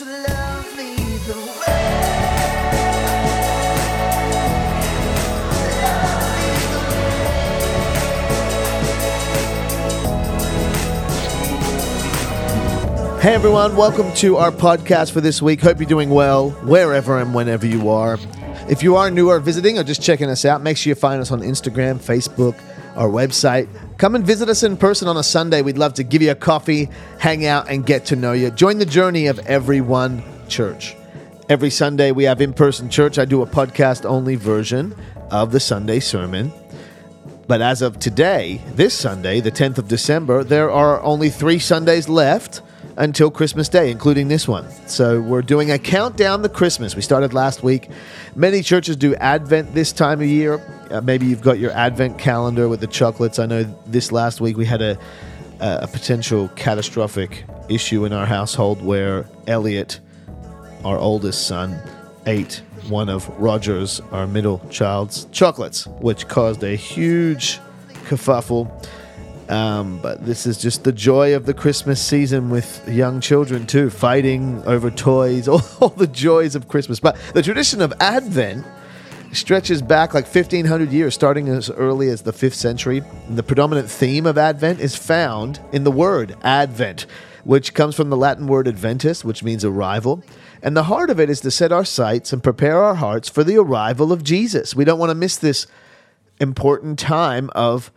Hey everyone, welcome to our podcast for this week. Hope you're doing well wherever and whenever you are. If you are new or visiting or just checking us out, make sure you find us on Instagram, Facebook, our website. Come and visit us in person on a Sunday. We'd love to give you a coffee, hang out, and get to know you. Join the journey of Everyone Church. Every Sunday we have in person church. I do a podcast only version of the Sunday sermon. But as of today, this Sunday, the 10th of December, there are only three Sundays left until Christmas Day, including this one. So we're doing a countdown to Christmas. We started last week. Many churches do Advent this time of year. Uh, maybe you've got your Advent calendar with the chocolates. I know this last week we had a, a potential catastrophic issue in our household where Elliot, our oldest son, ate one of Roger's, our middle child's, chocolates, which caused a huge kerfuffle. Um, but this is just the joy of the Christmas season with young children, too, fighting over toys, all, all the joys of Christmas. But the tradition of Advent stretches back like 1500 years, starting as early as the 5th century. And the predominant theme of Advent is found in the word Advent, which comes from the Latin word adventus, which means arrival. And the heart of it is to set our sights and prepare our hearts for the arrival of Jesus. We don't want to miss this important time of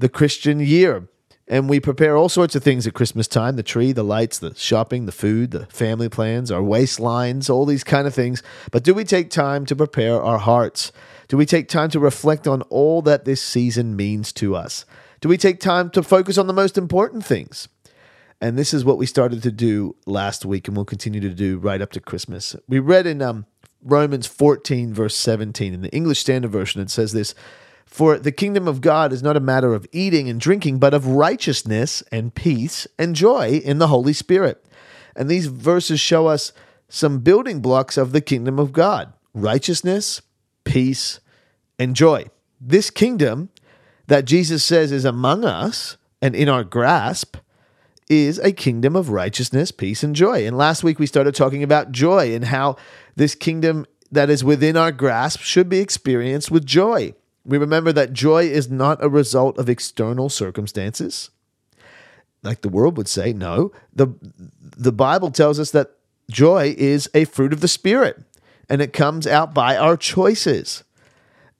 the Christian year. And we prepare all sorts of things at Christmas time the tree, the lights, the shopping, the food, the family plans, our waistlines, all these kind of things. But do we take time to prepare our hearts? Do we take time to reflect on all that this season means to us? Do we take time to focus on the most important things? And this is what we started to do last week and we'll continue to do right up to Christmas. We read in um, Romans 14, verse 17, in the English Standard Version, it says this For the kingdom of God is not a matter of eating and drinking, but of righteousness and peace and joy in the Holy Spirit. And these verses show us some building blocks of the kingdom of God righteousness, peace, and joy. This kingdom that Jesus says is among us and in our grasp is a kingdom of righteousness, peace, and joy. And last week we started talking about joy and how this kingdom that is within our grasp should be experienced with joy. We remember that joy is not a result of external circumstances. Like the world would say, no. The, the Bible tells us that joy is a fruit of the Spirit and it comes out by our choices.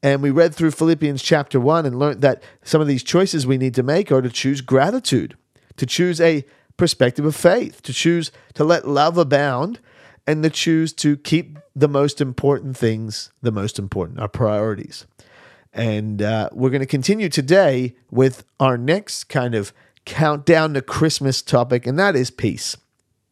And we read through Philippians chapter 1 and learned that some of these choices we need to make are to choose gratitude to choose a perspective of faith, to choose to let love abound, and to choose to keep the most important things the most important, our priorities. And uh, we're going to continue today with our next kind of countdown to Christmas topic, and that is peace.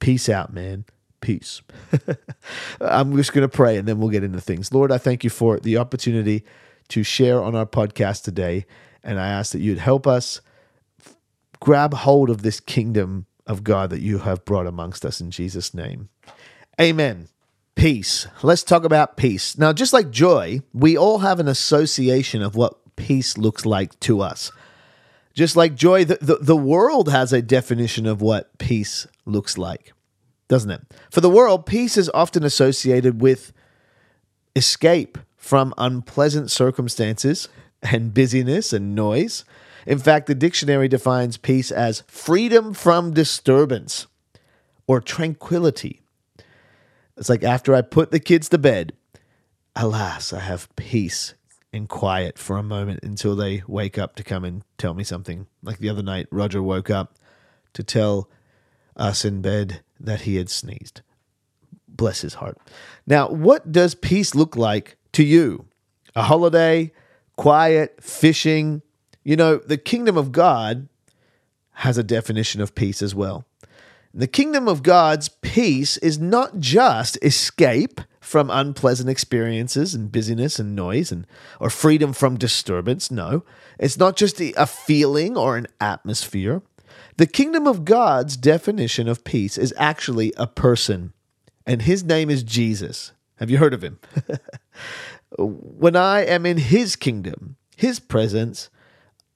Peace out, man. Peace. I'm just going to pray and then we'll get into things. Lord, I thank you for the opportunity to share on our podcast today. And I ask that you'd help us grab hold of this kingdom of God that you have brought amongst us in Jesus' name. Amen. Peace. Let's talk about peace. Now, just like joy, we all have an association of what peace looks like to us. Just like joy, the, the, the world has a definition of what peace looks like, doesn't it? For the world, peace is often associated with escape from unpleasant circumstances and busyness and noise. In fact, the dictionary defines peace as freedom from disturbance or tranquility. It's like after I put the kids to bed, alas, I have peace and quiet for a moment until they wake up to come and tell me something. Like the other night, Roger woke up to tell us in bed that he had sneezed. Bless his heart. Now, what does peace look like to you? A holiday, quiet, fishing, you know, the kingdom of God has a definition of peace as well. The kingdom of God's peace is not just escape from unpleasant experiences and busyness and noise and or freedom from disturbance. No, it's not just a feeling or an atmosphere. The kingdom of God's definition of peace is actually a person, and his name is Jesus. Have you heard of him? when I am in his kingdom, his presence,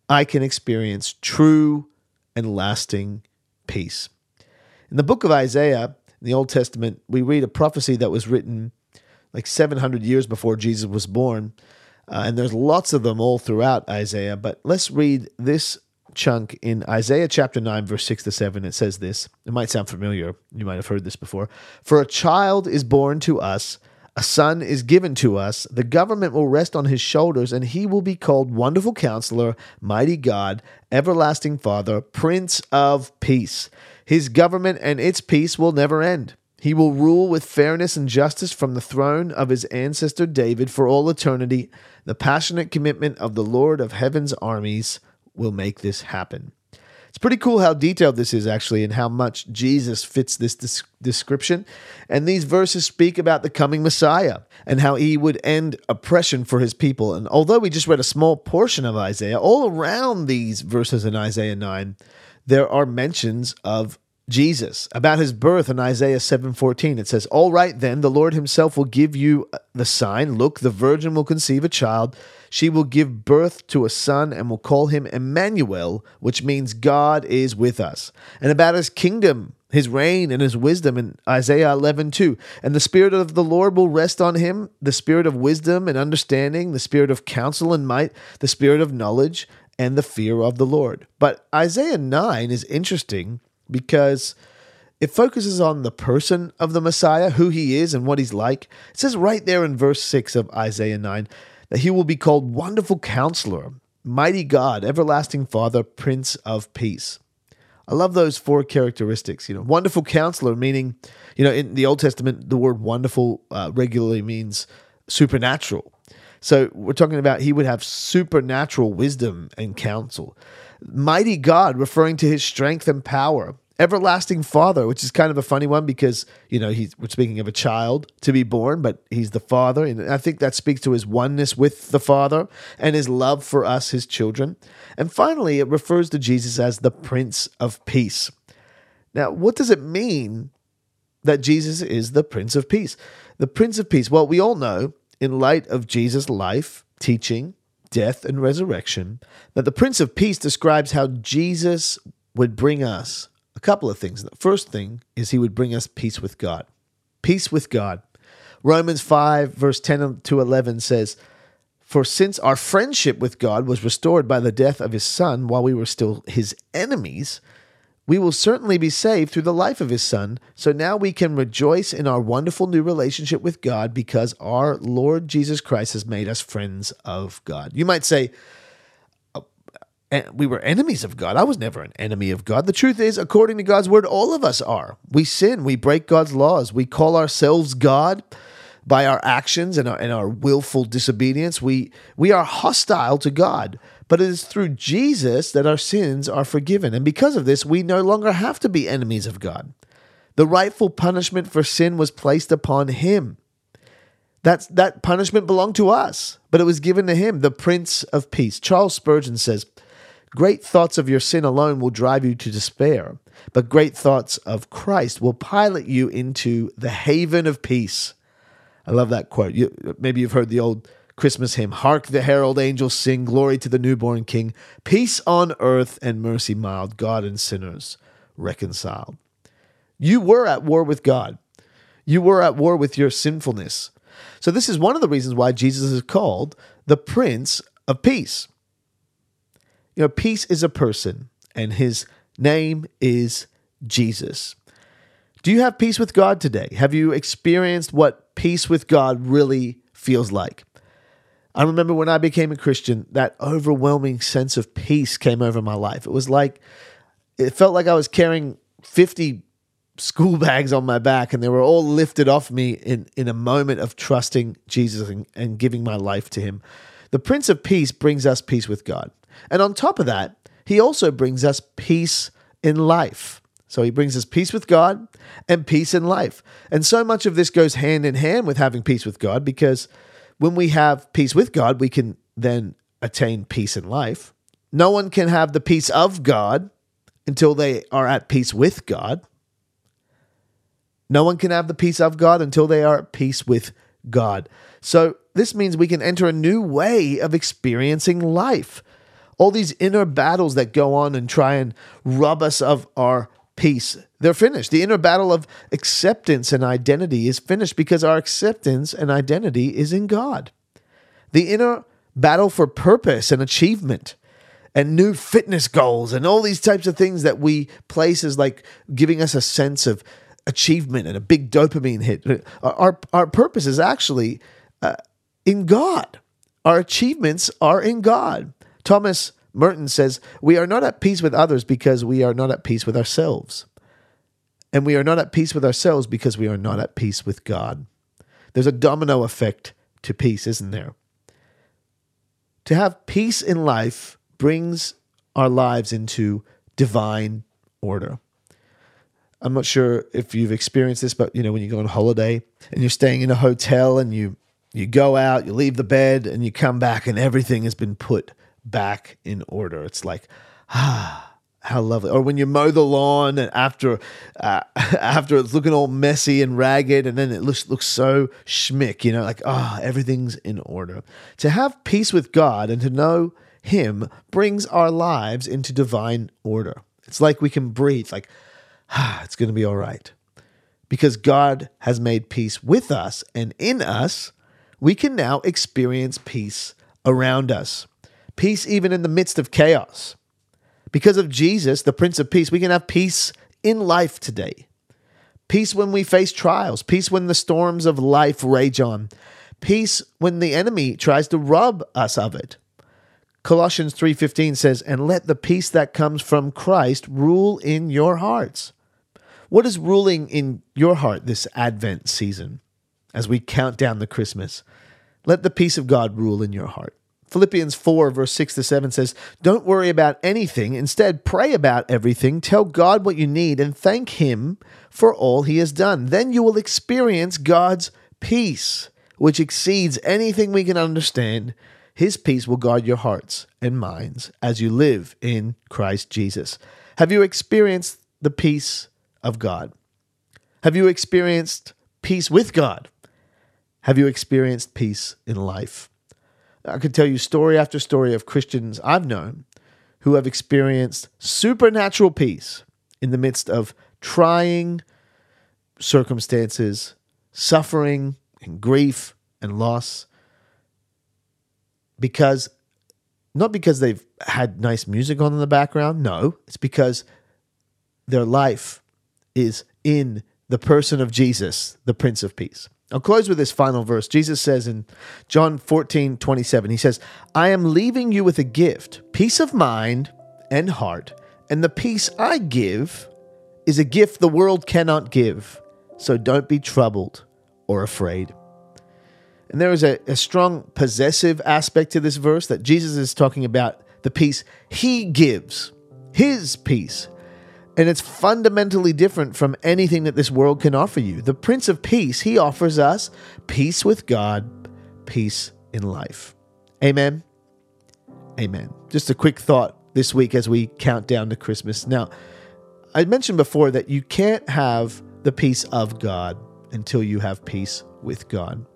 I can experience true and lasting peace. In the book of Isaiah, In the Old Testament, we read a prophecy that was written like 700 years before Jesus was born. Uh, and there's lots of them all throughout Isaiah. But let's read this chunk in Isaiah chapter 9, verse 6 to 7. It says this. It might sound familiar. You might have heard this before. For a child is born to us, a son is given to us. The government will rest on his shoulders, and he will be called Wonderful Counselor, Mighty God, Everlasting Father, Prince of Peace. His government and its peace will never end. He will rule with fairness and justice from the throne of his ancestor David for all eternity. The passionate commitment of the Lord of heaven's armies will make this happen. It's pretty cool how detailed this is, actually, and how much Jesus fits this des- description. And these verses speak about the coming Messiah and how he would end oppression for his people. And although we just read a small portion of Isaiah, all around these verses in Isaiah 9, there are mentions of Jesus about his birth in Isaiah 7:14 it says all right then the Lord himself will give you the sign. Look the virgin will conceive a child. She will give birth to a son and will call him Emmanuel which means God is with us. And about his kingdom his reign and his wisdom in Isaiah 11:2 and the spirit of the Lord will rest on him the spirit of wisdom and understanding the spirit of counsel and might the spirit of knowledge and the fear of the Lord but Isaiah 9 is interesting because it focuses on the person of the Messiah, who he is and what he's like. It says right there in verse 6 of Isaiah 9 that he will be called Wonderful Counselor, Mighty God, Everlasting Father, Prince of Peace. I love those four characteristics. You know, wonderful counselor, meaning, you know, in the Old Testament, the word wonderful uh, regularly means supernatural. So we're talking about he would have supernatural wisdom and counsel. Mighty God, referring to his strength and power. Everlasting Father, which is kind of a funny one because, you know, he's, we're speaking of a child to be born, but he's the Father. And I think that speaks to his oneness with the Father and his love for us, his children. And finally, it refers to Jesus as the Prince of Peace. Now, what does it mean that Jesus is the Prince of Peace? The Prince of Peace, well, we all know in light of Jesus' life, teaching, death, and resurrection, that the Prince of Peace describes how Jesus would bring us a couple of things. The first thing is he would bring us peace with God. Peace with God. Romans 5, verse 10 to 11 says, For since our friendship with God was restored by the death of his Son while we were still his enemies, we will certainly be saved through the life of his Son. So now we can rejoice in our wonderful new relationship with God because our Lord Jesus Christ has made us friends of God. You might say, oh, eh, we were enemies of God. I was never an enemy of God. The truth is, according to God's word, all of us are. We sin, we break God's laws, we call ourselves God by our actions and our, and our willful disobedience. We, we are hostile to God. But it is through Jesus that our sins are forgiven. And because of this, we no longer have to be enemies of God. The rightful punishment for sin was placed upon him. That's, that punishment belonged to us, but it was given to him, the Prince of Peace. Charles Spurgeon says, Great thoughts of your sin alone will drive you to despair, but great thoughts of Christ will pilot you into the haven of peace. I love that quote. You, maybe you've heard the old Christmas hymn Hark the herald angels sing, Glory to the newborn King, peace on earth and mercy mild, God and sinners reconciled. You were at war with God, you were at war with your sinfulness. So, this is one of the reasons why Jesus is called the Prince of Peace. You know, peace is a person, and his name is Jesus. Do you have peace with God today? Have you experienced what peace with God really feels like? I remember when I became a Christian, that overwhelming sense of peace came over my life. It was like, it felt like I was carrying 50 school bags on my back and they were all lifted off me in, in a moment of trusting Jesus and, and giving my life to Him. The Prince of Peace brings us peace with God. And on top of that, He also brings us peace in life. So He brings us peace with God and peace in life. And so much of this goes hand in hand with having peace with God because when we have peace with God, we can then attain peace in life. No one can have the peace of God until they are at peace with God. No one can have the peace of God until they are at peace with God. So, this means we can enter a new way of experiencing life. All these inner battles that go on and try and rob us of our peace, they're finished. The inner battle of acceptance and identity is finished because our acceptance and identity is in God. The inner battle for purpose and achievement and new fitness goals and all these types of things that we place as like giving us a sense of achievement and a big dopamine hit. Our, our purpose is actually uh, in God. Our achievements are in God. Thomas Merton says, We are not at peace with others because we are not at peace with ourselves. And we are not at peace with ourselves because we are not at peace with God. There's a domino effect to peace, isn't there? To have peace in life brings our lives into divine order. I'm not sure if you've experienced this, but you know, when you go on holiday and you're staying in a hotel and you you go out, you leave the bed and you come back and everything has been put back in order. It's like, ah, how lovely. Or when you mow the lawn and after uh, after it's looking all messy and ragged and then it looks looks so schmick, you know, like, ah, oh, everything's in order. To have peace with God and to know him brings our lives into divine order. It's like we can breathe like ah, it's going to be all right. Because God has made peace with us and in us, we can now experience peace around us. Peace even in the midst of chaos. Because of Jesus, the Prince of Peace, we can have peace in life today. Peace when we face trials, peace when the storms of life rage on, peace when the enemy tries to rob us of it. Colossians 3:15 says, "And let the peace that comes from Christ rule in your hearts." What is ruling in your heart this Advent season as we count down the Christmas? Let the peace of God rule in your heart. Philippians 4, verse 6 to 7 says, Don't worry about anything. Instead, pray about everything. Tell God what you need and thank Him for all He has done. Then you will experience God's peace, which exceeds anything we can understand. His peace will guard your hearts and minds as you live in Christ Jesus. Have you experienced the peace of God? Have you experienced peace with God? Have you experienced peace in life? I could tell you story after story of Christians I've known who have experienced supernatural peace in the midst of trying circumstances, suffering, and grief and loss. Because, not because they've had nice music on in the background, no, it's because their life is in the person of Jesus, the Prince of Peace. I'll close with this final verse. Jesus says in John 14, 27, He says, I am leaving you with a gift, peace of mind and heart. And the peace I give is a gift the world cannot give. So don't be troubled or afraid. And there is a, a strong possessive aspect to this verse that Jesus is talking about the peace He gives, His peace. And it's fundamentally different from anything that this world can offer you. The Prince of Peace, he offers us peace with God, peace in life. Amen. Amen. Just a quick thought this week as we count down to Christmas. Now, I mentioned before that you can't have the peace of God until you have peace with God.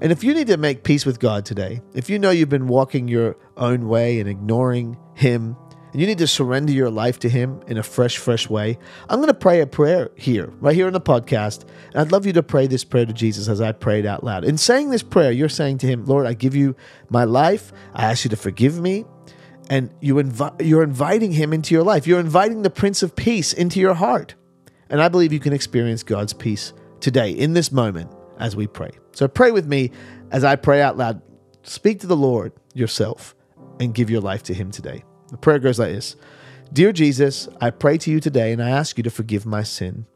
And if you need to make peace with God today, if you know you've been walking your own way and ignoring Him, you need to surrender your life to Him in a fresh, fresh way, I'm going to pray a prayer here, right here on the podcast. And I'd love you to pray this prayer to Jesus as I prayed out loud. In saying this prayer, you're saying to Him, Lord, I give you my life. I ask you to forgive me. And you invi- you're inviting Him into your life. You're inviting the Prince of Peace into your heart. And I believe you can experience God's peace today, in this moment, as we pray. So pray with me as I pray out loud. Speak to the Lord yourself and give your life to Him today. The prayer goes like this Dear Jesus, I pray to you today and I ask you to forgive my sin.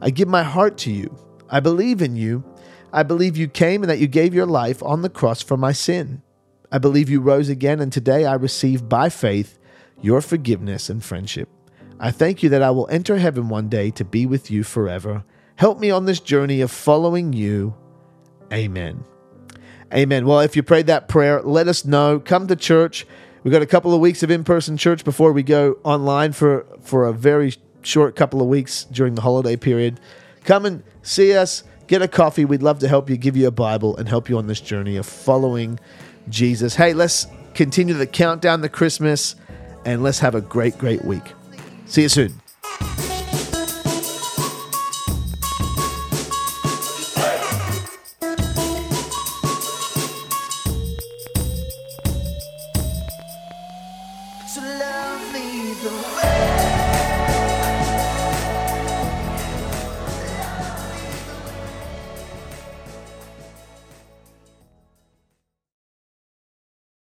I give my heart to you. I believe in you. I believe you came and that you gave your life on the cross for my sin. I believe you rose again, and today I receive by faith your forgiveness and friendship. I thank you that I will enter heaven one day to be with you forever. Help me on this journey of following you. Amen. Amen. Well, if you prayed that prayer, let us know. Come to church. We've got a couple of weeks of in-person church before we go online for for a very short couple of weeks during the holiday period. Come and see us, get a coffee. We'd love to help you, give you a Bible, and help you on this journey of following Jesus. Hey, let's continue the countdown to Christmas and let's have a great, great week. See you soon.